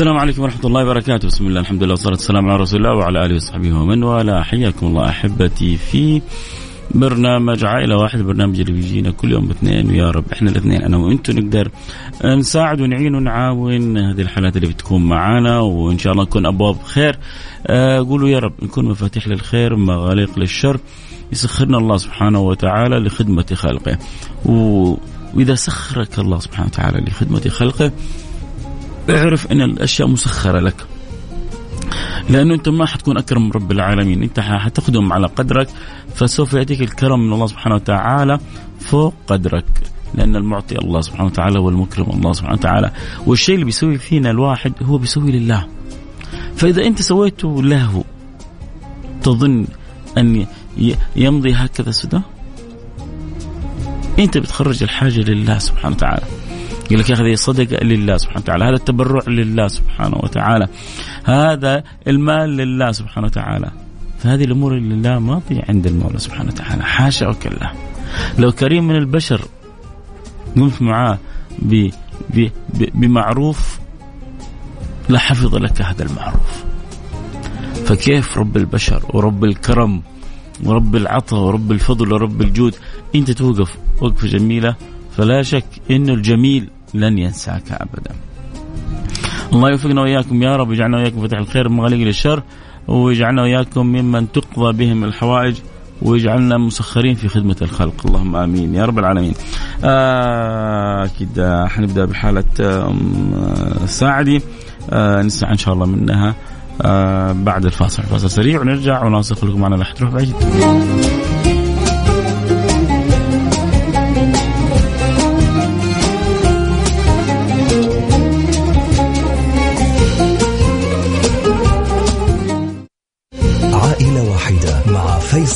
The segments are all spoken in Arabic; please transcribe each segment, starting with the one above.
السلام عليكم ورحمة الله وبركاته. بسم الله الحمد لله والصلاة والسلام على رسول الله وعلى آله وصحبه ومن والاه. حياكم الله أحبتي في برنامج عائلة واحدة برنامج اللي بيجينا كل يوم باثنين. ويا رب إحنا الاثنين أنا وأنتم نقدر نساعد ونعين ونعاون. هذه الحالات اللي بتكون معانا وإن شاء الله نكون أبواب خير. آه، قولوا يا رب نكون مفاتيح للخير مغاليق للشر. يسخرنا الله سبحانه وتعالى لخدمة خلقه. و... وإذا سخرك الله سبحانه وتعالى لخدمة خلقه اعرف إن الأشياء مسخرة لك. لأنه أنت ما حتكون أكرم من رب العالمين. أنت حتخدم على قدرك فسوف يأتيك الكرم من الله سبحانه وتعالى فوق قدرك. لأن المعطي الله سبحانه وتعالى والمكرم الله سبحانه وتعالى. والشيء اللي بيسوي فينا الواحد هو بيسوي لله. فإذا أنت سويته له تظن أن يمضي هكذا سدى؟ أنت بتخرج الحاجة لله سبحانه وتعالى. يقول لك يا أخي صدقه لله سبحانه وتعالى هذا التبرع لله سبحانه وتعالى هذا المال لله سبحانه وتعالى. فهذه الأمور لله ماضيه عند المولى سبحانه وتعالى. حاشا وكلا. لو كريم من البشر قمت معاه ب ب بمعروف لحفظ لك هذا المعروف. فكيف رب البشر ورب الكرم ورب العطاء ورب الفضل ورب الجود؟ أنت توقف وقفة جميلة. فلا شك إنه الجميل لن ينساك أبدا. الله يوفقنا وإياكم يا رب ويجعلنا وإياكم فتح الخير مغاليق للشر ويجعلنا وإياكم ممن تقضى بهم الحوائج ويجعلنا مسخرين في خدمة الخلق. اللهم آمين يا رب العالمين. آه حنبدأ بحالة آه ساعدي. آه نسمع إن شاء الله منها آه بعد الفاصل. فاصل سريع ونرجع ونواصل لكم معنا لا تروح بعيد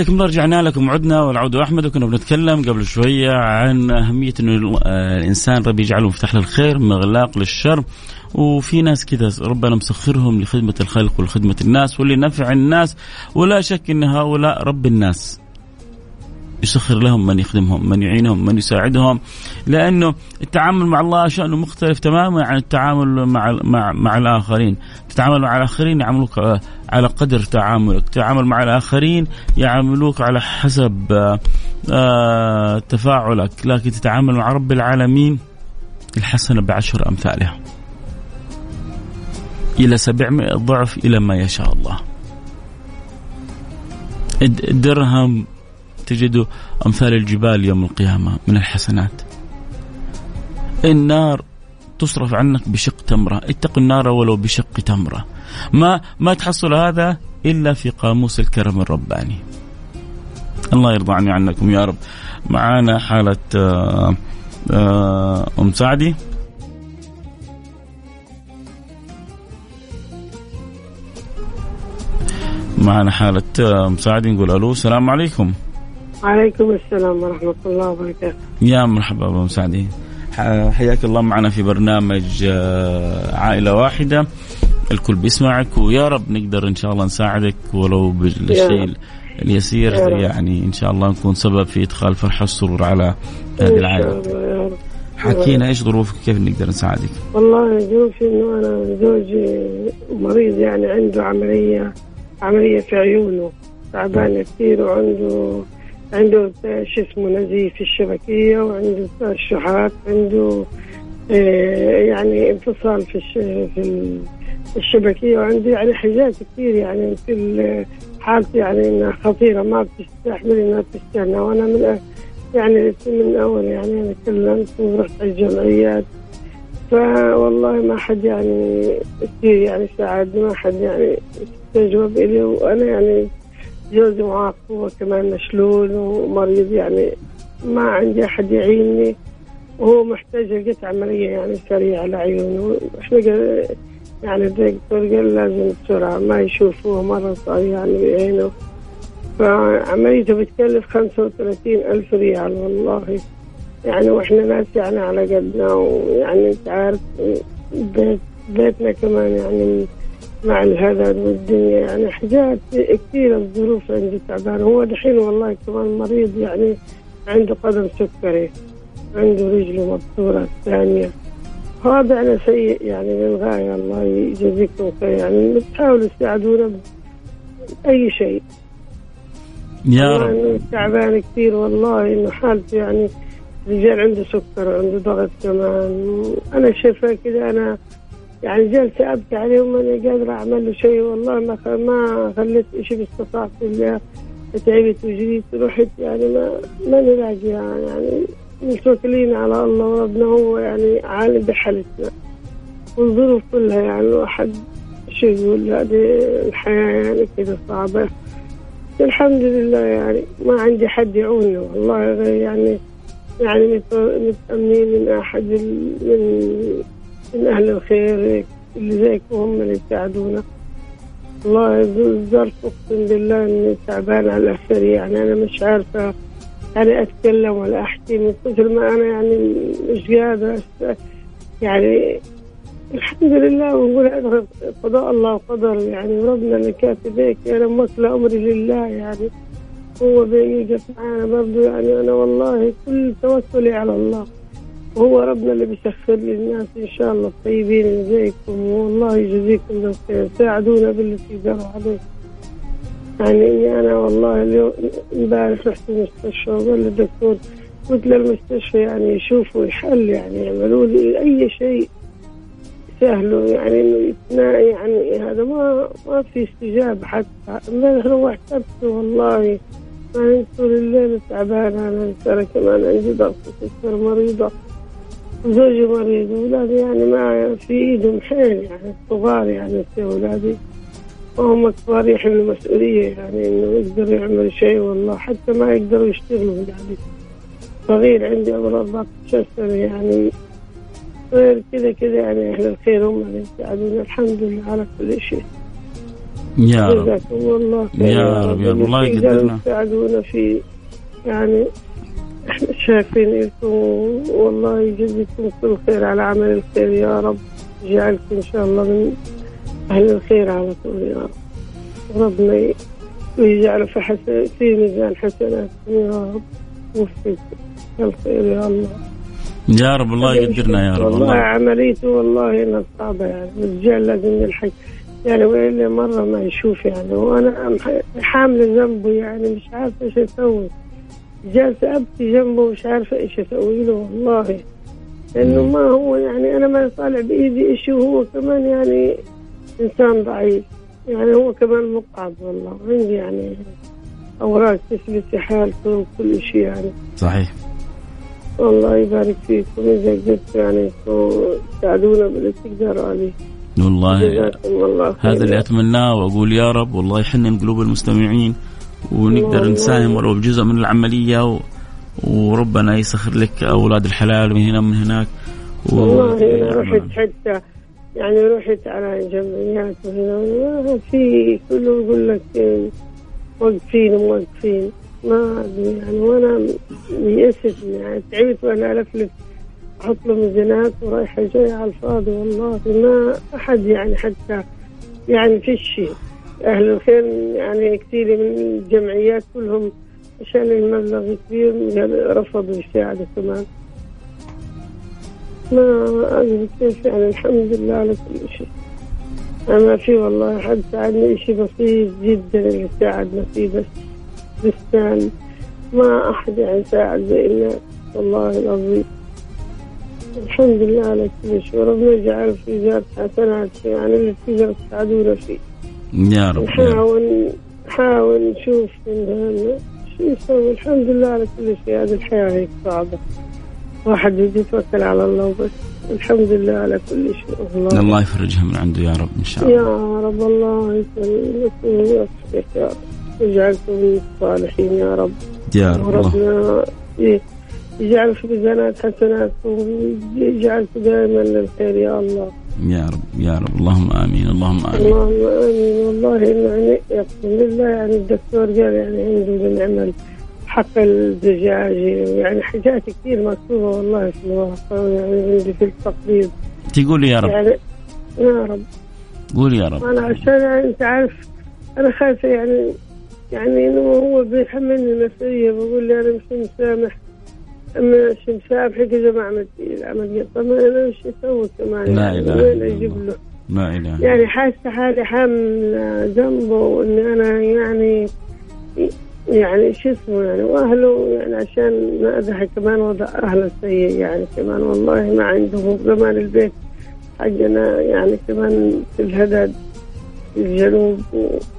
حياكم رجعنا لكم. وعدنا والعود أحمد. وكنا بنتكلم قبل شوية عن أهمية إنه الإنسان ربي يجعله مفتاح للخير مغلاق للشر. وفي ناس كذا ربنا مسخرهم لخدمة الخلق ولخدمة الناس ولنفع الناس. ولا شك إن هؤلاء رب الناس. يسخر لهم من يخدمهم من يعينهم من يساعدهم لأنه التعامل مع الله شأنه مختلف تماما عن التعامل مع مع مع الآخرين. تتعامل مع الآخرين يعاملوك على قدر تعاملك. تتعامل مع الآخرين يعاملوك على حسب آه، تفاعلك. لكن تتعامل مع رب العالمين الحسنه بعشر أمثالها. إلى سبعمائة ضعف إلى ما يشاء الله. الدرهم تجدوا أمثال الجبال يوم القيامة من الحسنات. النار تصرف عنك بشق تمرة. اتق النار ولو بشق تمرة. ما, ما تحصل هذا إلا في قاموس الكرم الرباني. الله يرضى عني عنكم يا رب. معانا حالة آه، آه، أم سعدي. معنا حالة آه، مساعد نقول ألو السلام عليكم. وعليكم السلام ورحمة الله وبركاته. يا مرحبا أبو مساعدين حياك الله معنا في برنامج آه، عائلة واحدة. الكل بيسمعك ويا رب نقدر إن شاء الله نساعدك ولو بالشيء اليسير. يعني إن شاء الله نكون سبب في إدخال فرحة السرور على هذه العائلة. حكينا إيش ظروفك كيف نقدر نساعدك؟ والله ظروفي إنه أنا زوجي مريض يعني عنده عملية عملية في عيونه تعبان كثير وعنده عنده شو اسمه نزيف الشبكية وعنده ترشحات عنده آه، يعني انفصال في في الشبكية وعنده يعني حاجات كثير يعني في حالتي يعني إنها خطيرة ما بتستحمل انها تستنى وأنا من يعني من أول يعني أنا كلمت ورحت الجمعيات. فوالله ما حد يعني كثير يعني ساعدني ما حد يعني استجوب إلي وأنا يعني جوزي معاق هو كمان مشلول ومريض يعني ما عندي أحد يعيني. وهو محتاج لقيت عملية يعني سريعة لعيونه. إحنا يعني الدكتور قال لازم بسرعة ما يشوفوه مرة صار يعني بعينه. فعمليته بتكلف خمسة وثلاثين ألف ريال والله. يعني وإحنا ناس يعني على قدنا ويعني أنت عارف بيت بيتنا كمان يعني مع الهدد والدنيا. يعني حاجات كثيرة الظروف عندي تعبانة. هو دحين والله كمان مريض يعني عنده قدم سكري عنده رجله مبتورة الثانية. وضعنا سيء يعني للغاية الله يجزيكم خير. يعني بتحاولوا تساعدونا بأي شيء. يا رب. تعبان كثير والله إنه حالته يعني رجال عنده سكر وعنده ضغط كمان. أنا شايفه كذا أنا يعني جالسة أبكي عليهم ماني قادرة أعمل له شيء. والله ما ما خليت شيء باستطاعتي الله تعبت وجريت رحت يعني ما ما نلاقي يعني متوكلين على الله وربنا. هو يعني عالم بحالتنا. والظروف كلها. يعني الواحد شو يقول؟ هذه الحياة يعني كذا صعبة. الحمد لله. يعني ما عندي حد يعوني. والله يعني يعني متأمنين من أحد من من أهل الخير اللي زيك هم اللي يساعدونا. والله الظرف أقسم بالله إني تعبان على الآخر. يعني أنا مش عارفة يعني أتكلم ولا أحكي من كثر ما أنا يعني مش قادرة يعني الحمد لله ونقول قضاء الله وقدر. يعني ربنا اللي كاتب هيك أنا موكلة أمري لله. يعني هو بيقف معانا برضه يعني أنا والله كل توكلي على الله. وهو ربنا اللي بيسخر لي الناس إن شاء الله الطيبين زيكم. والله يجزيكم بالخير ساعدونا باللي تقدروا عليه يعني أنا والله اليوم امبارح رحت المستشفى وقال الدكتور قلت للمستشفى يعني يشوفوا الحل يعني يعملوا لي أي شيء سهله يعني إنه يعني هذا ما ما في استجابة حتى. امبارح روحت ابكي والله انت طول الليل تعبانة أنا ترى كمان عندي ضغط سكر مريضة. زوجي مريض وولادي يعني ما في إيدهم حيل يعني صغار يعني في اولادي وهم كبار يحملوا المسؤولية يعني إنه يقدروا يعملوا شيء والله حتى ما يقدروا يشتغلوا يعني صغير عندي عمره 14 سنة يعني غير كذا كذا يعني أهل الخير هم اللي يساعدونا الحمد لله على كل شيء. يا رب. الله يا رب يا رب. الله يقدرنا. يساعدونا في يعني شايفين لكم والله يجزيكم كل خير على عمل الخير. يا رب يجعلكم إن شاء الله من أهل الخير على طول يا رب. ربنا ويجعل في حسن في ميزان حسناتكم يا رب وفقكم الخير يا الله. يا رب الله يقدرنا يا رب. والله الله. عمليته والله انها صعبه يعني. الرجال لازم يلحق. يعني وين مرة ما يشوف يعني. وأنا حاملة ذنبه يعني. مش عارفة إيش أسوي جالسة أبكي جنبه مش عارفة إيش أسوي له والله. لأنه ما هو يعني أنا ما طالع بإيدي إشي وهو كمان يعني إنسان ضعيف. يعني هو كمان مقعد والله عندي يعني أوراق تثبت حالته وكل شيء يعني. صحيح. الله يبارك فيكم إذا قدرت يعني تساعدونا باللي تقدروا عليه. والله هذا اللي أتمناه وأقول يا رب والله يحنن قلوب المستمعين ونقدر نساهم ولو بجزء من العملية و... وربنا يسخر لك أولاد الحلال من هنا ومن هناك. و... والله رحت حتى يعني رحت على جمعيات وهنا في كله يقول لك موقفين موقفين ما يعني وأنا يئست يعني تعبت وأنا الفلف أحط له ميزانات ورايحة جاية على الفاضي والله ما أحد يعني حتى يعني في شيء أهل الخير يعني كثير من الجمعيات كلهم عشان المبلغ كبير رفضوا يساعدوا كمان. ما أدري كيف يعني الحمد لله على كل شيء. أنا في والله حد ساعدني شيء بسيط جدا اللي ساعدنا فيه بس بستان ما أحد يعني ساعد الناس والله العظيم. الحمد لله على كل شيء وربنا يجعل في زاد حسنات يعني اللي تقدر تساعدونا فيه. يا رب نحاول نحاول نشوف شو يسوي؟ الحمد لله على كل شيء. هذه الحياة هيك صعبة. واحد بده يتوكل على الله وبس الحمد لله على كل شيء. الله, الله يفرجها من عنده يا رب إن شاء الله. يا رب الله يسلمك ويوفقك يا رب. ويجعلكم من الصالحين يا رب. يا رب وربنا يجعل في ميزانات حسناتكم ويجعلكم دائما للخير يا الله. يا رب يا رب. اللهم آمين اللهم آمين. اللهم آمين. والله يعني يقسم بالله يعني الدكتور قال يعني عنده بنعمل حق الدجاج يعني حاجات كثير مكتوبة والله في الواقع يعني عندي في التقرير تقول يا رب. يعني يا رب. قول يا رب. أنا عشان يعني أنت عارف أنا خايفة يعني يعني إنه هو بيحملني مسؤولية بقول لي أنا مش مسامح أما مش مسامحك إذا ما عملت العملية طب أنا مش أسوي كمان؟ لا إله إلا أجيب الله. له؟ لا إله يعني حاسة حالي حامل ذنبه وإني أنا يعني يعني شو اسمه يعني وأهله يعني عشان ما ادري كمان وضع أهله سيء يعني كمان. والله ما عندهم كمان البيت حقنا يعني كمان في الهدد في الجنوب.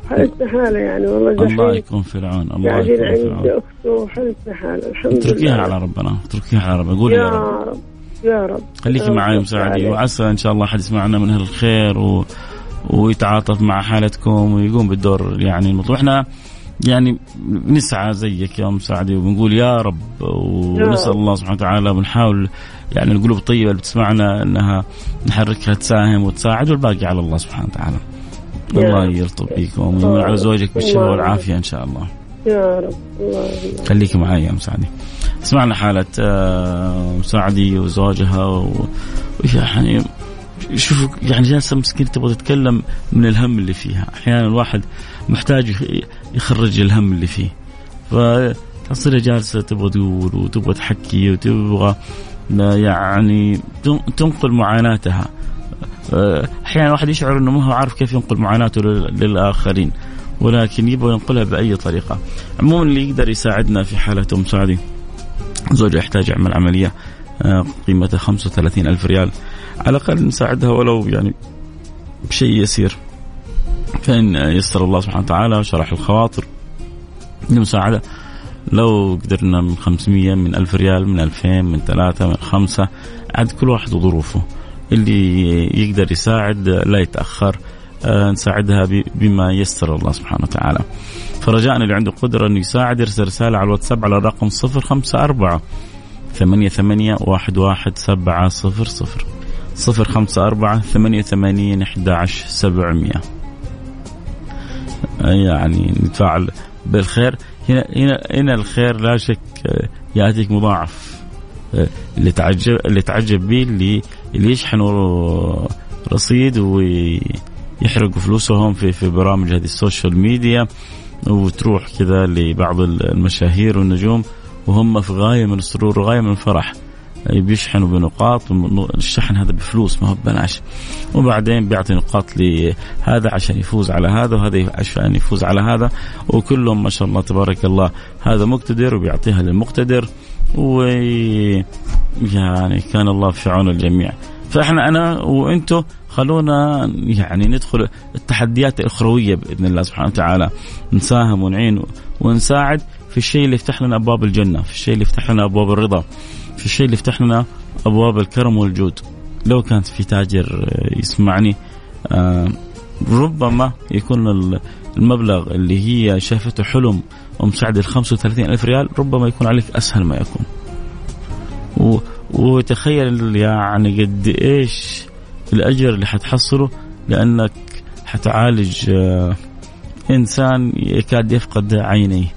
وحالتنا حالة يعني والله الله يكون في العون الله يكون في العون. وحالتنا حالة الحمد اتركيها لله على ربنا اتركيها على ربنا قولي يا يا رب رب يا رب خليكي معي مساعدي. وعسى إن شاء الله أحد يسمعنا من أهل الخير و... ويتعاطف مع حالتكم ويقوم بالدور يعني المطلوب إحنا يعني نسعى زيك يا مساعدي وبنقول يا رب ونسأل الله سبحانه وتعالى بنحاول يعني القلوب الطيبة اللي بتسمعنا إنها نحركها تساهم وتساعد والباقي على الله سبحانه وتعالى. الله. يلطف بكم ويمن على زوجك بالشفاء. والعافية إن شاء الله. يا رب. خليكي معي يا مساعدي سمعنا حالة آه، مساعدي وزوجها و- ويعني شوفوا يعني جالسة مسكينة تبغى تتكلم من الهم اللي فيها. أحيانا الواحد محتاج يخ- يخرج الهم اللي فيه. فتصير جالسة تبغى تقول وتبغى تحكي وتبغى يعني تن- تنقل معاناتها. آه، أحيانا الواحد يشعر إنه ما هو عارف كيف ينقل معاناته لل- للآخرين. ولكن يبغى ينقلها بأي طريقة. عموما اللي يقدر يساعدنا في حالة أم سعدي زوجها يحتاج يعمل عملية آه، قيمتها 35 ألف ريال. على الأقل نساعدها ولو يعني بشيء يسير. فإن يسر الله سبحانه وتعالى وشرح الخواطر المساعدة لو قدرنا من 500 من 1000 ريال من 2000 من 3 من 5 عاد كل واحد وظروفه. اللي يقدر يساعد لا يتأخر. نساعدها ب- بما يسر الله سبحانه وتعالى. فرجاءنا اللي عنده قدرة أنه يساعد يرسل رسالة على الواتساب على الرقم 054 ثمانية ثمانية واحد واحد سبعة صفر صفر. صفر خمسة أربعة ثمانية ثمانين أحد عشر سبعمية. يعني نتفاعل بالخير. هنا هنا هنا الخير لا شك آه، يأتيك مضاعف آه، اللي تعجب اللي تعجب به اللي اللي يشحنوا رصيد ويحرقوا فلوسهم في في برامج هذه السوشيال ميديا وتروح كذا لبعض المشاهير والنجوم وهم في غاية من السرور وغاية من الفرح. بيشحنوا بنقاط الشحن هذا بفلوس ما هو ببلاش. وبعدين بيعطي نقاط لهذا عشان يفوز على هذا وهذا عشان يفوز على هذا. وكلهم ما شاء الله تبارك الله هذا مقتدر وبيعطيها للمقتدر. و يعني كان الله في عون الجميع. فإحنا أنا وأنتم خلونا يعني ندخل التحديات الأخروية بإذن الله سبحانه وتعالى نساهم ونعين ونساعد في الشيء اللي يفتح لنا أبواب الجنة، في الشيء اللي يفتح لنا أبواب الرضا، في الشيء اللي يفتح لنا أبواب الكرم والجود. لو كانت في تاجر يسمعني آه ربما يكون المبلغ اللي هي شافته حلم أم سعد ال 35 ألف ريال ربما يكون عليك أسهل ما يكون. وتخيل يعني قد إيش الأجر اللي حتحصله لأنك حتعالج آه، إنسان يكاد يفقد عينيه.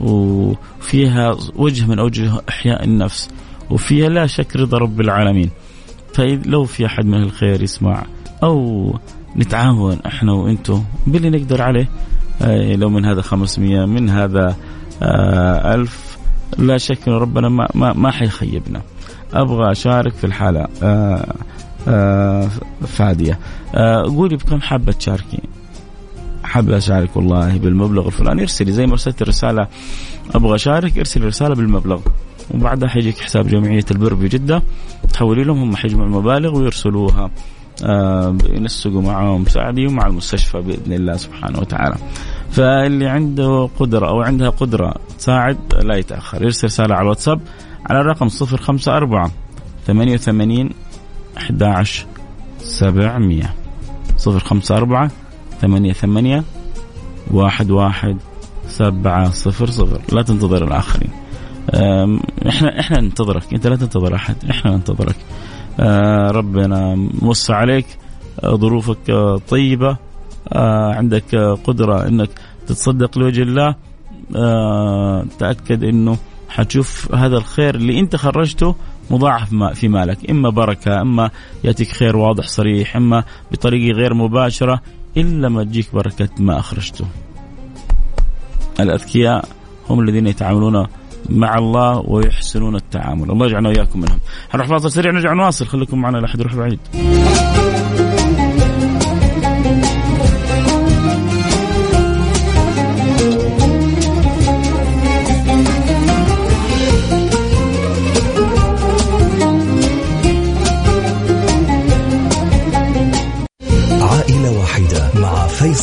وفيها وجه من أوجه إحياء النفس وفيها لا شك رضا رب العالمين. فلو في أحد من الخير يسمع أو نتعاون إحنا وأنتم باللي نقدر عليه آه، لو من هذا 500 من هذا آه، ألف لا شك إن ربنا ما ما, ما حيخيبنا. أبغى أشارك في الحاله فادية. قولي بكم حابة تشاركي. حابة أشارك والله بالمبلغ الفلاني. ارسلي زي ما أرسلت الرسالة أبغى أشارك ارسلي رسالة بالمبلغ. وبعدها حيجيك حساب جمعية البر بجدة تحولي لهم هم حيجمعوا المبالغ ويرسلوها. آه ينسقوا معهم سعدي ومع المستشفى بإذن الله سبحانه وتعالى. فاللي عنده قدرة أو عندها قدرة تساعد لا يتأخر. يرسل رسالة على الواتساب على الرقم 054 88 11 700 054 88 11 700 لا تنتظر الآخرين. إحنا إحنا ننتظرك. أنت لا تنتظر أحد. إحنا ننتظرك. آه، ربنا موسع عليك. ظروفك آه، طيبة. عندك قدرة إنك تتصدق لوجه الله. تأكد إنه حتشوف هذا الخير اللي أنت خرجته. مضاعف في مالك. إما بركة إما يأتيك خير واضح صريح إما بطريقة غير مباشرة إلا ما تجيك بركة ما أخرجته. الأذكياء هم الذين يتعاملون مع الله ويحسنون التعامل. الله يجعلنا وإياكم منهم. حنروح فاصل سريع نرجع نواصل. خليكم معنا لا أحد يروح بعيد.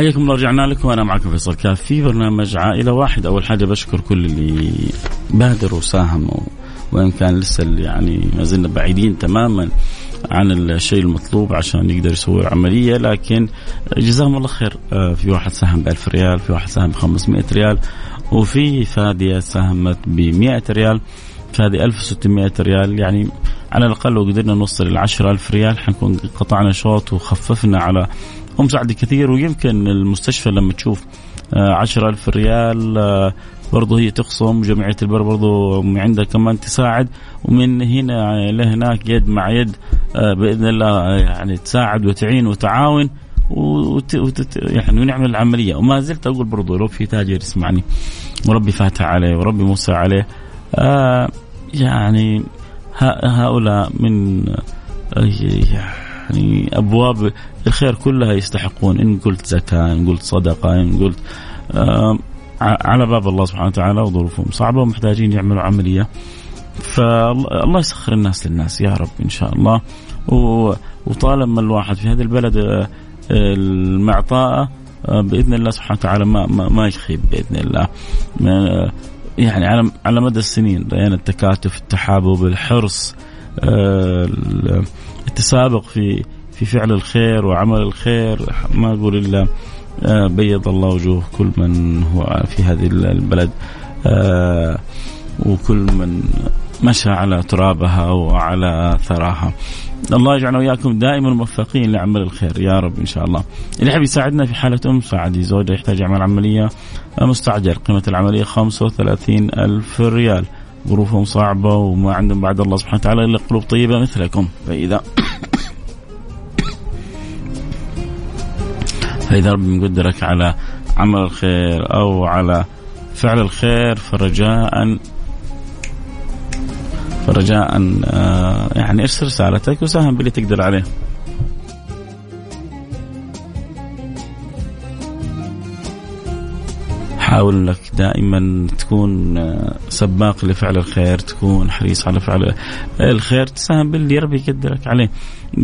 حياكم الله رجعنا لكم. وأنا معكم فيصل الكاف. في برنامج عائلة واحدة. أول حاجة بشكر كل اللي بادروا وساهموا وإن كان لسه يعني ما زلنا بعيدين تماما عن الشيء المطلوب عشان يقدر يسوي العملية لكن جزاهم الله خير. آه، في واحد ساهم ب 1000 ريال في واحد ساهم ب 500 ريال وفي فادية ساهمت ب 100 ريال. فهذه 1600 ريال. يعني على الأقل لو قدرنا نوصل ل 10000 ريال حنكون قطعنا شوط وخففنا على ومساعدة كثير ويمكن المستشفى لما تشوف آه، عشرة ألف ريال آه، برضه هي تخصم جمعية البر برضه عندها كمان تساعد ومن هنا لهناك يد مع يد آه، بإذن الله يعني تساعد وتعين وتعاون وت... وت... يعني ونعمل العملية. وما زلت أقول برضه لو في تاجر يسمعني وربي فاتح عليه وربي موسى عليه آه يعني هؤلاء من يعني أبواب الخير كلها يستحقون. إن قلت زكاة إن قلت صدقة إن قلت على باب الله سبحانه وتعالى وظروفهم. صعبة ومحتاجين يعملوا عملية. فالله يسخر الناس للناس يا رب إن شاء الله. وطالما الواحد في هذه البلد آه، المعطاءه آه، بإذن الله سبحانه وتعالى ما ما, يخيب بإذن الله. يعني على على مدى السنين رأينا التكاتف التحابب الحرص آه، التسابق في في فعل الخير وعمل الخير ما أقول إلا آه، بيض الله وجوه كل من هو في هذه البلد آه، وكل من مشى على ترابها وعلى ثراها الله يجعلنا وياكم دائما موفقين لعمل الخير يا رب إن شاء الله. اللي يحب يساعدنا في حالة أم سعدي زوجها يحتاج يعمل عملية مستعجل قيمة العملية 35 ألف ريال. ظروفهم صعبة وما عندهم بعد الله سبحانه وتعالى إلا قلوب طيبة مثلكم. فإذا فإذا ربي مقدرك على عمل الخير أو على فعل الخير فرجاء فرجاء آه، يعني ارسل رسالتك وساهم باللي تقدر عليه. حاول انك دائما تكون آه، سباق لفعل الخير تكون حريص على فعل الخير. تساهم باللي ربي يقدرك عليه.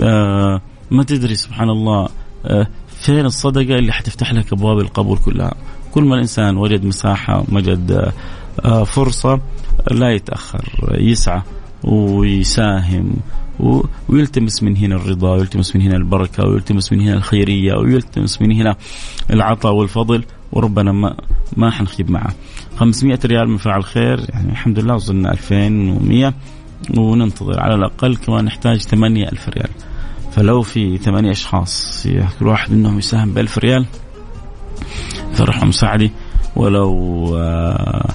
آه، ما تدري سبحان الله آه، فين الصدقة اللي حتفتح لك أبواب القبول كلها؟ كل ما الإنسان وجد مساحة وجد فرصة لا يتأخر يسعى ويساهم ويلتمس من هنا الرضا ويلتمس من هنا البركة ويلتمس من هنا الخيرية ويلتمس من هنا العطاء والفضل وربنا ما ما حنخيب معه. 500 ريال من فاعل خير يعني الحمد لله وصلنا 2100 وننتظر على الأقل كمان نحتاج 8000 ريال. فلو في ثمانية أشخاص كل واحد منهم يساهم ب 1000 ريال فرح مساعدي. ولو آآ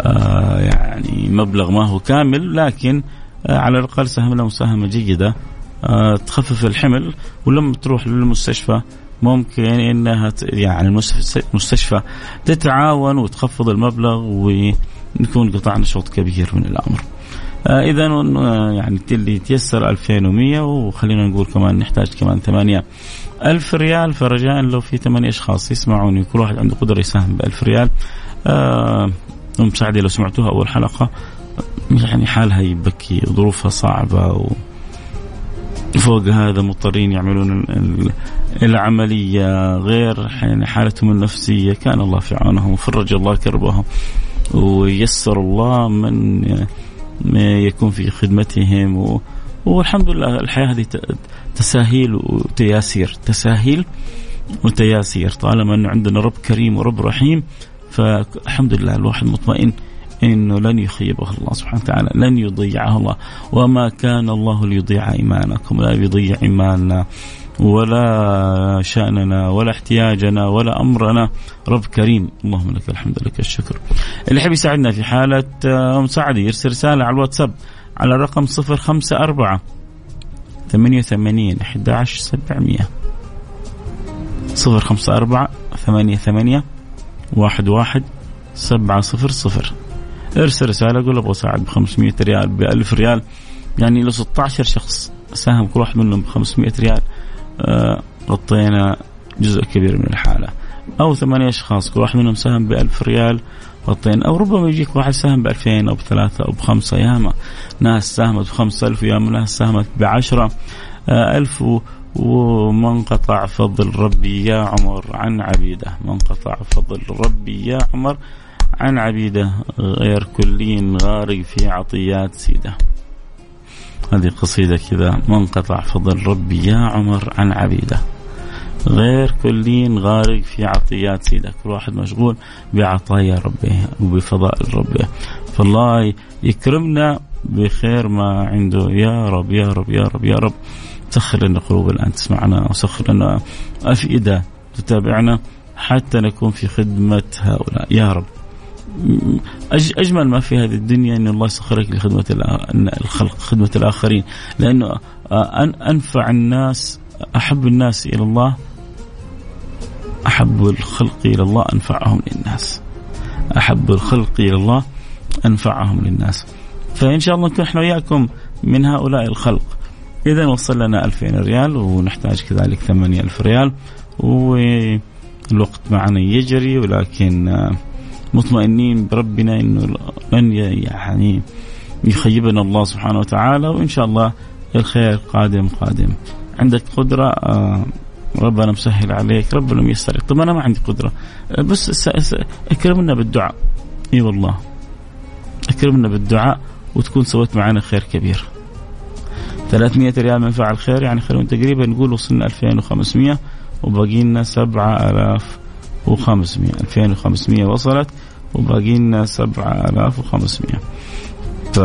آآ يعني مبلغ ما هو كامل لكن على الأقل ساهم له مساهمه جيدة. تخفف الحمل ولما تروح للمستشفى ممكن إنها يعني المستشفى تتعاون وتخفض المبلغ ونكون قطعنا شوط كبير من الأمر. إذا يعني اللي تيسر 2100 وخلينا نقول كمان نحتاج كمان 8 ألف ريال فرجاء لو في ثمانية أشخاص يسمعوني كل واحد عنده قدرة يساهم بألف ريال. آه أم سعدي لو سمعتوها أول حلقة. يعني حالها يبكي ظروفها صعبة و فوق هذا مضطرين يعملون العملية. غير يعني حالتهم النفسية كان الله في عونهم وفرج الله كربهم ويسر الله من يكون في خدمتهم و والحمد لله الحياة هذه تساهيل وتياسير. تساهيل وتياسير. طالما أنه عندنا رب كريم ورب رحيم فالحمد لله الواحد مطمئن إنه لن يخيبه الله سبحانه وتعالى، لن يضيعه الله، وما كان الله ليضيع إيمانكم، لا يضيع إيماننا ولا شأننا ولا احتياجنا ولا أمرنا، رب كريم، اللهم لك الحمد لك الشكر. اللي يحب يساعدنا في حالة أم سعدي يرسل رسالة على الواتساب على الرقم 054 88 11 700 054 88 11 700 ارسل رسالة قول أبغى أساعد ب 500 ريال ب 1000 ريال. يعني لو 16 شخص ساهم كل واحد منهم ب 500 ريال آه غطينا جزء كبير من الحالة. أو ثمانية أشخاص كل واحد منهم ساهم ب 1000 ريال غطينا. أو ربما يجيك واحد ساهم ب 2000 أو بثلاثة أو بخمسة ياما ناس ساهمت ب 5000 وياما ناس ساهمت ب 10 ألف و وما انقطع فضل ربي يا عمر عن عبيده. ما انقطع فضل ربي يا عمر عن عبيده غير كلين غارق في عطيات سيده. هذه قصيدة كذا. ما انقطع فضل ربي يا عمر عن عبيده. غير كلين غارق في عطيات سيده. كل واحد مشغول بعطايا ربه وبفضائل ربه. فالله يكرمنا بخير ما عنده. يا رب يا رب يا رب يا رب. سخر لنا قلوب الآن تسمعنا وسخر لنا أفئدة تتابعنا حتى نكون في خدمة هؤلاء. يا رب. أجمل ما في هذه الدنيا إن الله يسخرك لخدمة الخلق خدمة الآخرين. لأنه أنفع الناس أحب الناس إلى الله أحب الخلق إلى الله أنفعهم للناس. أحب الخلق إلى الله أنفعهم للناس. فإن شاء الله نكون إحنا وياكم من هؤلاء الخلق. إذا وصل لنا 2000 ريال ونحتاج كذلك 8000 ريال والوقت معنا يجري ولكن مطمئنين بربنا إنه لن يعني يخيبنا الله سبحانه وتعالى وإن شاء الله الخير قادم قادم. عندك قدرة؟ آه ربنا مسهل عليك ربنا ميسر طب أنا ما عندي قدرة. بس أكرمنا بالدعاء. إي والله. أكرمنا بالدعاء وتكون سويت معنا خير كبير. 300 ريال من فعل خير يعني خلونا تقريبا نقول وصلنا 2500 وباقي لنا 7500 2500 وصلت وباقي لنا 7500 ف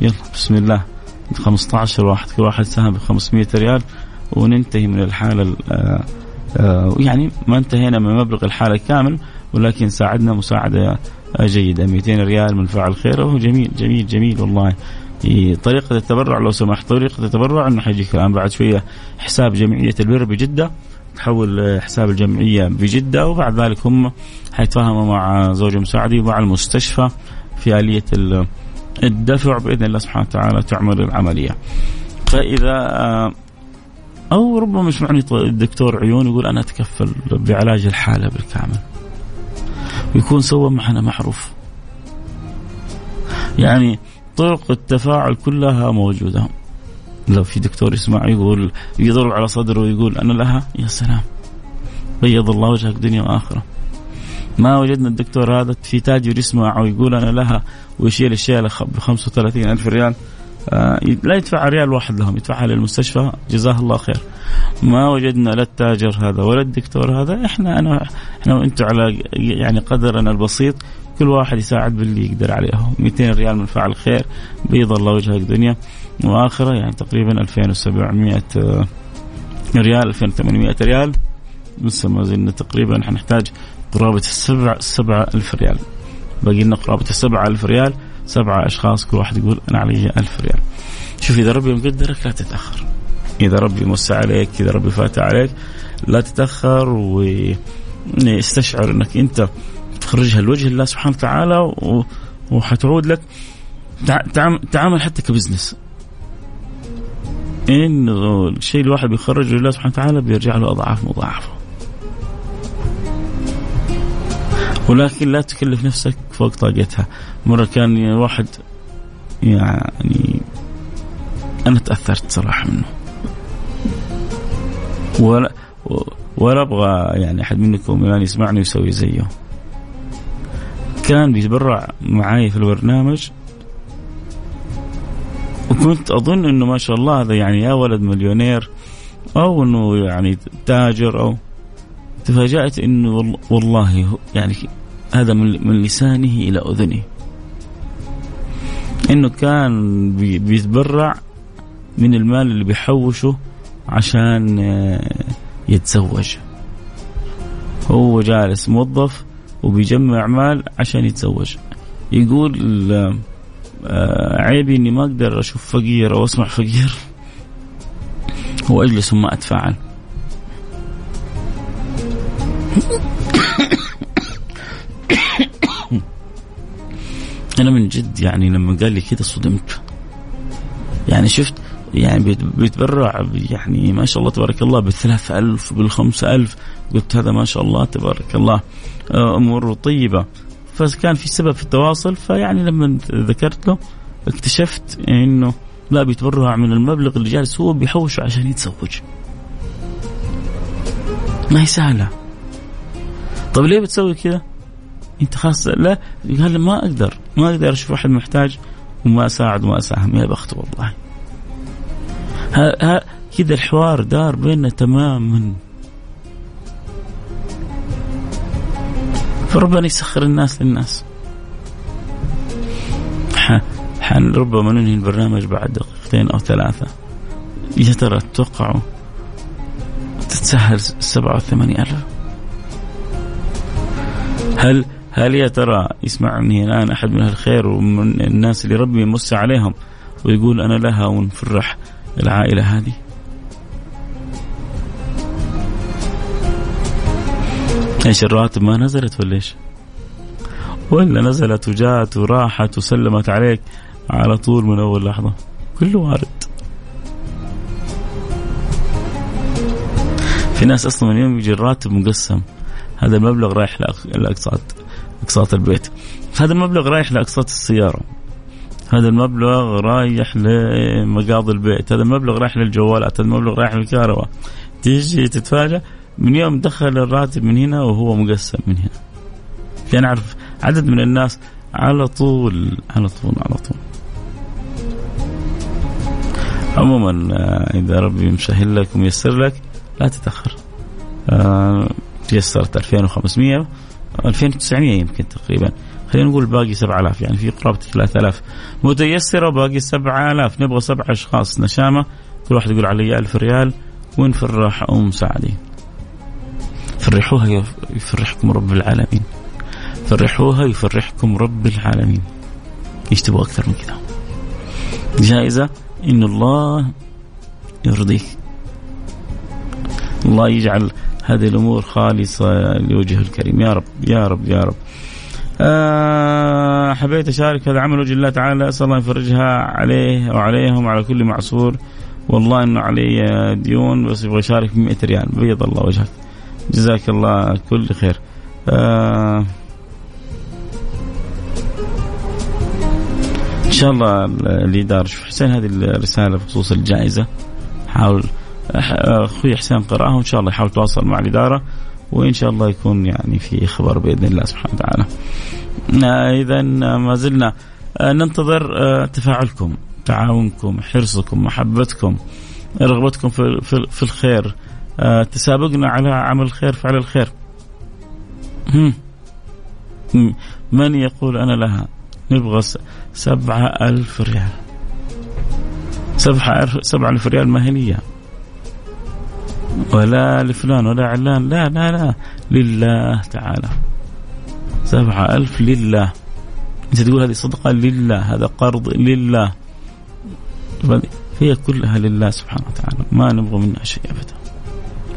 يلا بسم الله. 15 واحد كل واحد ساهم ب 500 ريال وننتهي من الحالة يعني ما انتهينا من مبلغ الحالة كامل ولكن ساعدنا مساعدة جيدة. 200 ريال من فعل خير. وهو جميل جميل جميل والله. طريقة التبرع لو سمحت طريقة التبرع. إنه حيجيك الآن بعد شوية حساب جمعية البر بجدة. تحول حساب الجمعية بجدة وبعد ذلك هم حيتفاهموا مع زوج مساعدي ومع المستشفى في آلية الدفع بإذن الله سبحانه وتعالى تعمل العملية. فإذا أو ربما يسمعني الدكتور عيون يقول أنا أتكفل بعلاج الحالة بالكامل. ويكون سوى معنا معروف. يعني طرق التفاعل كلها موجودة. لو في دكتور يسمع يقول يضرب على صدره ويقول أنا لها؟ يا سلام. بيض الله وجهك دنيا وآخرة. ما وجدنا الدكتور هذا في تاجر يسمع ويقول أنا لها ويشيل الشيله ب 35 ألف ريال. آه لا يدفع ريال واحد لهم يدفعها للمستشفى. جزاه الله خير. ما وجدنا لا التاجر هذا ولا الدكتور هذا. إحنا أنا إحنا وأنتم على يعني قدرنا البسيط. كل واحد يساعد باللي يقدر عليه 200 ريال من فعل خير. بيض الله وجهك دنيا. واخره يعني تقريبا 2700 آه، ريال 2800 ريال. لسه ما زلنا تقريبا حنحتاج قرابة السبع سبعة ألف ريال. باقي لنا قرابة السبعة ألف ريال. سبعة أشخاص كل واحد يقول أنا علي ألف ريال. شوف إذا ربي مقدرك لا تتأخر. إذا ربي موسع عليك إذا ربي فاتح عليك لا تتأخر ويستشعر أنك أنت تخرجها لوجه الله سبحانه وتعالى وحتعود لك. تعامل حتى كبزنس. انه الشيء الواحد بيخرجه لله سبحانه وتعالى بيرجع له أضعاف مضاعفه. ولكن لا تكلف نفسك فوق طاقتها. مرة كان واحد يعني أنا تأثرت صراحة منه. ولا ولا أبغى يعني أحد منكم يعني يسمعني ويسوي زيه. كان بيتبرع معي في البرنامج وكنت أظن إنه ما شاء الله هذا يعني يا ولد مليونير أو إنه يعني تاجر أو تفاجأت إنه والله يعني هذا من لسانه إلى أذنه. إنه كان بيتبرع من المال اللي بيحوشه عشان آه، يتزوج. هو جالس موظف وبيجمع مال عشان يتزوج. يقول عيبي إني ما أقدر أشوف فقير أو أسمع فقير. وأجلس وما أتفاعل. أنا من جد يعني لما قال لي كذا صدمت. يعني شفت يعني بيتبرع يعني ما شاء الله تبارك الله بالثلاث ألف بالخمس ألف. قلت هذا ما شاء الله تبارك الله. آه، أمور طيبة. فكان في سبب في التواصل فيعني لما ذكرت له اكتشفت إنه لا بيتبرع من المبلغ اللي جالس هو بيحوشه عشان يتزوج. ما هي سهلة. طيب ليه بتسوي كذا؟ أنت خاص لا قال ما أقدر ما أقدر أشوف أحد محتاج وما أساعد وما أساهم يا بخت والله. ها ها كذا الحوار دار بيننا تماما. فربنا يسخر الناس للناس. حن ربما ننهي البرنامج بعد دقيقتين أو ثلاثة. يا ترى تتوقعوا تتسهل سبعة وثمانية ألف؟ هل هل يا ترى يسمعني الآن أحد من الخير ومن الناس اللي ربي يمس عليهم ويقول أنا لها ونفرح العائلة هذه؟ إيش الرواتب ما نزلت ولا إيش؟ ولا نزلت وجات وراحت وسلمت عليك على طول من أول لحظة. كله وارد. في ناس أصلا من يوم يجي الراتب مقسم. هذا المبلغ رايح لاقساط أقساط البيت. هذا المبلغ رايح لأقساط السيارة. هذا المبلغ رايح لمقاضي البيت. هذا المبلغ رايح للجوالات. هذا المبلغ رايح للكهرباء. تيجي تتفاجأ من يوم دخل الراتب من هنا وهو مقسم من هنا. لأن أعرف عدد من الناس على طول على طول على طول. عموما آه، إذا ربي مسهل لك وميسر لك لا تتأخر. آه، تيسرت 2500 2900 يمكن تقريبا. خلينا نقول باقي 7000 يعني في قرابة 3000 متيسرة وباقي 7000 نبغى سبع أشخاص نشامة. كل واحد يقول علي 1000 ريال ونفرح أم سعدي؟ فرحوها يفرحكم رب العالمين. فرحوها يفرحكم رب العالمين. إيش تبغى أكثر من كذا؟ جائزة. إن الله يرضيك. الله يجعل هذه الأمور خالصة لوجهه الكريم. يا رب يا رب يا رب. آه حبيت أشارك هذا عمل وجه الله تعالى. أسأل الله يفرجها عليه وعليهم وعلى كل معصور. والله إنه علي ديون بس يبغى يشارك ب 100 ريال. بيض الله وجهك. جزاك الله كل خير. آه إن شاء الله الإدارة شوف حسين هذه الرسالة بخصوص الجائزة. حاول أخوي حسين قرأها وإن شاء الله يحاول يتواصل مع الإدارة وإن شاء الله يكون يعني في خبر بإذن الله سبحانه وتعالى. اذا ما زلنا ننتظر تفاعلكم تعاونكم حرصكم محبتكم رغبتكم في الخير. تسابقنا على عمل الخير فعل الخير. من يقول أنا لها؟ نبغى سبعة ألف ريال. سبعة ألف, سبعة ألف ريال لي ولا لفلان ولا علان. لا لا لا. لله تعالى. سبعة ألف لله. أنت تقول هذه صدقة لله هذا قرض لله. هي كلها لله سبحانه وتعالى. ما نبغى منها شيء أبدا.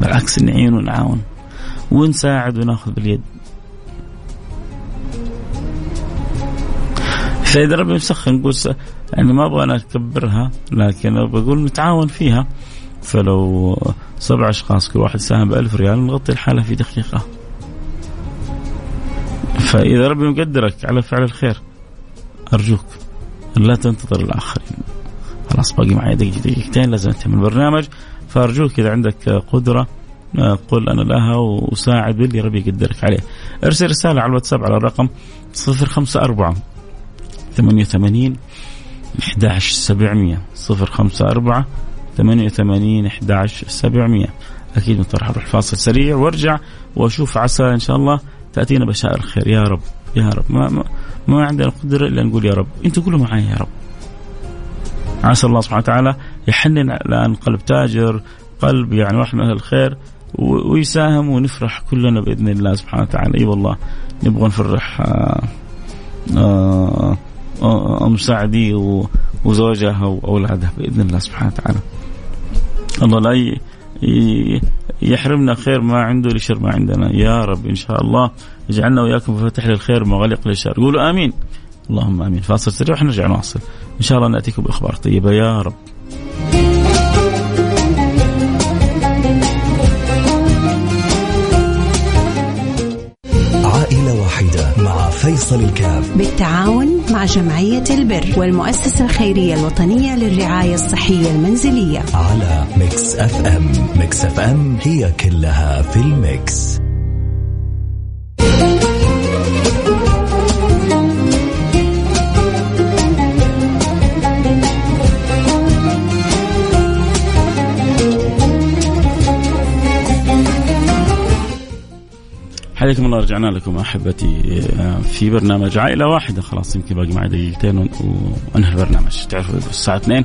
بالعكس نعين ونعاون. ونساعد وناخذ باليد. فإذا ربي مسخن نقول يعني ما أبغى أنا أكبرها لكن بقول نتعاون فيها. فلو سبع أشخاص كل واحد ساهم بألف ريال نغطي الحالة في دقيقة. فإذا ربي مقدرك على فعل الخير أرجوك لا تنتظر الآخرين. خلاص باقي معي دقيقتين لازم أنتهي من البرنامج. فأرجوك إذا عندك قدرة قل أنا لها وساعد باللي ربي يقدرك عليه. ارسل رسالة على الواتساب على الرقم 054 88 11700 054 88 11700 أكيد من راح أروح فاصل سريع وأرجع وأشوف عسى إن شاء الله تأتينا بشائر الخير. يا رب يا رب. ما, ما, ما عندنا قدرة إلا نقول يا رب. أنتوا قولوا معي يا رب. عسى الله سبحانه وتعالى يحنن على قلب تاجر قلب يعني واحد من أهل الخير ويساهم ونفرح كلنا بإذن الله سبحانه وتعالى. إي والله نبغى نفرح آه، آه، آه، أم سعدي وزوجها وأولادها بإذن الله سبحانه وتعالى. الله لا يحرمنا خير ما عنده لشر ما عندنا. يا رب إن شاء الله يجعلنا وإياكم مفاتيح للخير ومغاليق للشر. قولوا آمين. اللهم آمين. فاصل سريع وحنرجع نواصل إن شاء الله ناتيكم بأخبار طيبة. يا رب. فيصل الكاف. بالتعاون مع جمعية البر والمؤسسة الخيرية الوطنية للرعاية الصحية المنزلية. على Mix FM. Mix FM هي كلها في ال Mix. حياكم الله رجعنا لكم أحبتي. آه، في برنامج عائلة واحدة. خلاص يمكن باقي معي دقيقتين وانهي البرنامج. تعرفوا الساعة 2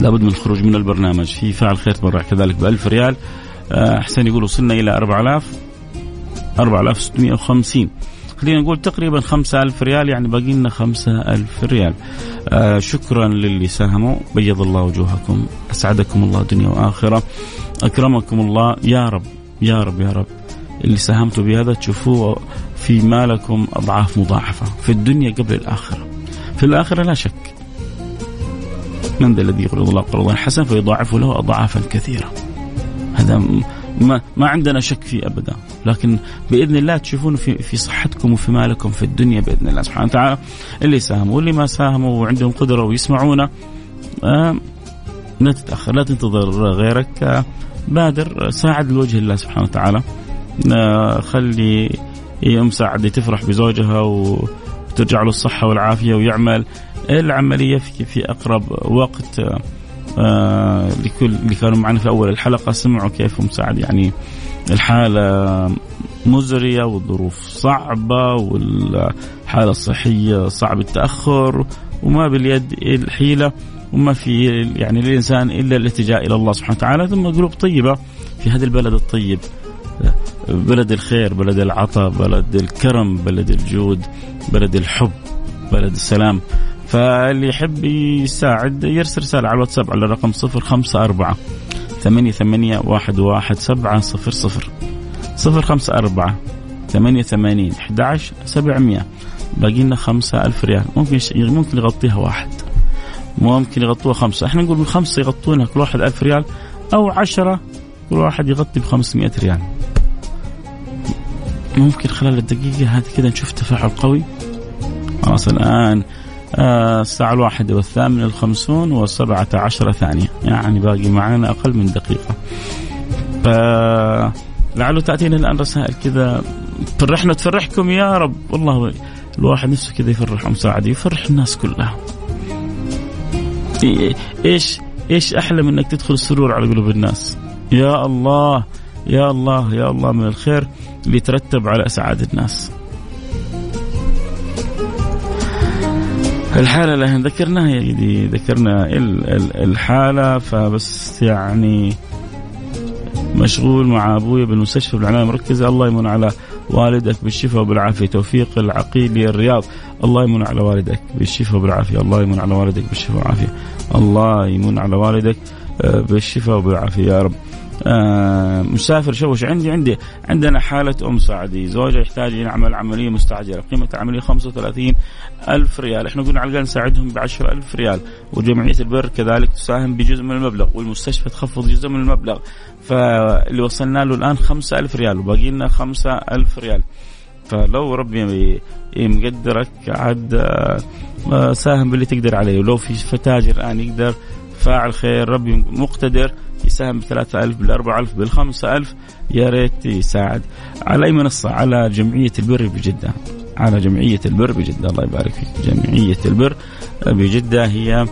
لابد من الخروج من البرنامج. في فاعل خير تبرع كذلك ب 1000 ريال. آه، حسين يقول وصلنا إلى 4000 4650 خلينا نقول تقريبا 5000 ريال يعني باقي لنا 5000 ريال. آه شكرا للي ساهموا. بيض الله وجوهكم. أسعدكم الله دنيا وآخرة. أكرمكم الله. يا رب يا رب يا رب. اللي ساهمتوا بهذا تشوفوه في مالكم أضعاف مضاعفة في الدنيا قبل الآخرة. في الآخرة لا شك. من ذا الذي يقرض الله قرضا حسنا فيضاعف له أضعافا كثيرة. هذا ما ما عندنا شك فيه أبدا. لكن بإذن الله تشوفون في في صحتكم وفي مالكم في الدنيا بإذن الله سبحانه وتعالى. اللي ساهموا واللي ما ساهموا وعندهم قدرة ويسمعونا آه لا تتأخر لا تنتظر غيرك. آه بادر ساعد لوجه الله سبحانه وتعالى. خلي أم سعد تفرح بزوجها وترجع له الصحة والعافية ويعمل العملية في في أقرب وقت. آه لكل اللي كانوا معنا في أول الحلقة سمعوا كيف أم سعد يعني الحالة مزرية والظروف صعبة والحالة الصحية صعب التأخر وما باليد الحيلة وما في يعني للإنسان إلا الالتجاء إلى الله سبحانه وتعالى. ثم قلوب طيبة في هذا البلد الطيب. بلد الخير بلد العطاء بلد الكرم بلد الجود بلد الحب بلد السلام. فاللي يحب يساعد يرسل رسالة على الواتساب على الرقم صفر خمسة أربعة ثمانية ثمانية واحد واحد سبعة صفر صفر. صفر خمسة أربعة ثمانية ثمانين سبعمية. باقي لنا خمسة ألف ريال. ممكن ممكن يغطيها واحد. ممكن يغطوها خمسة. إحنا نقول من خمسة يغطونها كل واحد ألف ريال أو عشرة كل واحد يغطي ب 500 ريال. ممكن خلال الدقيقة هذه كذا نشوف تفاعل قوي. خلاص الآن آه الساعة الواحدة والثامنة الخمسون وسبعة عشر ثانية. يعني باقي معنا أقل من دقيقة. لعله تأتينا الآن رسائل كذا. تفرحنا تفرحكم يا رب. والله الواحد نفسه كذا يفرح أم سعد. يفرح الناس كلها. إيش إيش أحلى من إنك تدخل السرور على قلوب الناس؟ يا الله. يا الله يا الله من الخير اللي يترتب على أسعاد الناس. الحالة اللي ذكرناها يا جدي ذكرنا الحالة فبس يعني مشغول مع أبوي بالمستشفى بالعنايه المركزة. الله يمن على والدك بالشفاء وبالعافية. توفيق العقيلي الرياض. الله يمن على والدك بالشفاء وبالعافية. الله يمن على والدك بالشفاء والعافيه الله يمن على والدك آه، بالشفاء وبالعافية يا رب. آه مسافر شوش عندي؟ عندي عندنا حالة أم سعدي. زوجها يحتاج نعمل عملية مستعجلة. قيمة العملية 35 ألف ريال. إحنا قلنا على الأقل نساعدهم ب 10 ألف ريال. وجمعية البر كذلك تساهم بجزء من المبلغ والمستشفى تخفض جزء من المبلغ. فاللي وصلنا له الآن 5000 ريال وباقي لنا 5000 ريال. فلو ربي مقدرك عاد آه، ساهم باللي تقدر عليه. ولو في تاجر الآن يقدر فاعل خير ربي مقتدر يساهم ب 3000 بال 4000 بال 5000 يا ريت يساعد. على أي منصة؟ على جمعية البر بجدة. على جمعية البر بجدة الله يبارك فيك. جمعية البر بجدة هي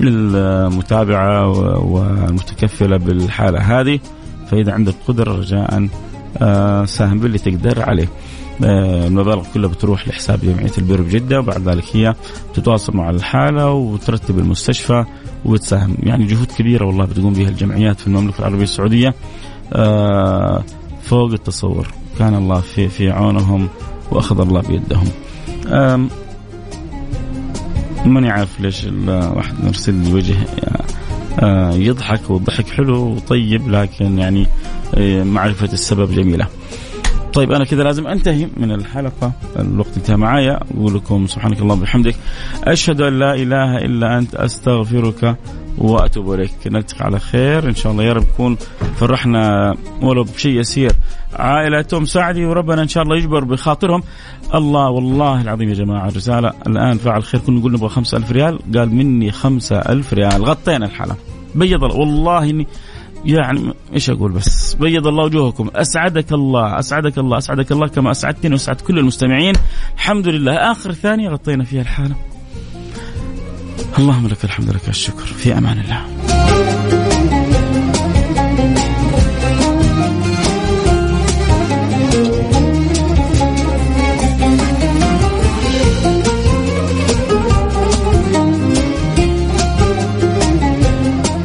المتابعة والمتكفلة بالحالة هذه. فإذا عندك قدرة رجاء آه، ساهم باللي تقدر عليه. آه، المبالغ كلها بتروح لحساب جمعية البر بجدة وبعد ذلك هي تتواصل مع الحالة وترتب المستشفى. وتساهم. يعني جهود كبيرة والله بتقوم بها الجمعيات في المملكة العربية السعودية. آه، فوق التصور. كان الله في في عونهم وأخذ الله بيدهم. ماني عارف ليش الواحد مرسل لي وجه آه، يضحك والضحك حلو وطيب لكن يعني معرفة السبب جميلة. طيب أنا كذا لازم أنتهي من الحلقة. الوقت انتهى معايا. أقول لكم سبحانك اللهم وبحمدك. أشهد أن لا إله إلا أنت أستغفرك وأتوب إليك. نلتقي على خير. إن شاء الله يا رب يكون فرحنا. ولو بشيء يسير. عائلة ام سعدي وربنا إن شاء الله يجبر بخاطرهم. الله والله العظيم يا جماعة الرسالة. الآن فعل خير. كنا نقول نبغى 5000 ريال. قال مني 5000 ريال. غطينا الحلقة. بيض والله إني يعني إيش أقول بس؟ بيض الله وجوهكم. أسعدك الله أسعدك الله أسعدك الله كما أسعدتني وأسعد كل المستمعين. الحمد لله. آخر ثانية غطينا فيها الحالة. اللهم لك الحمد لك الشكر. في أمان الله.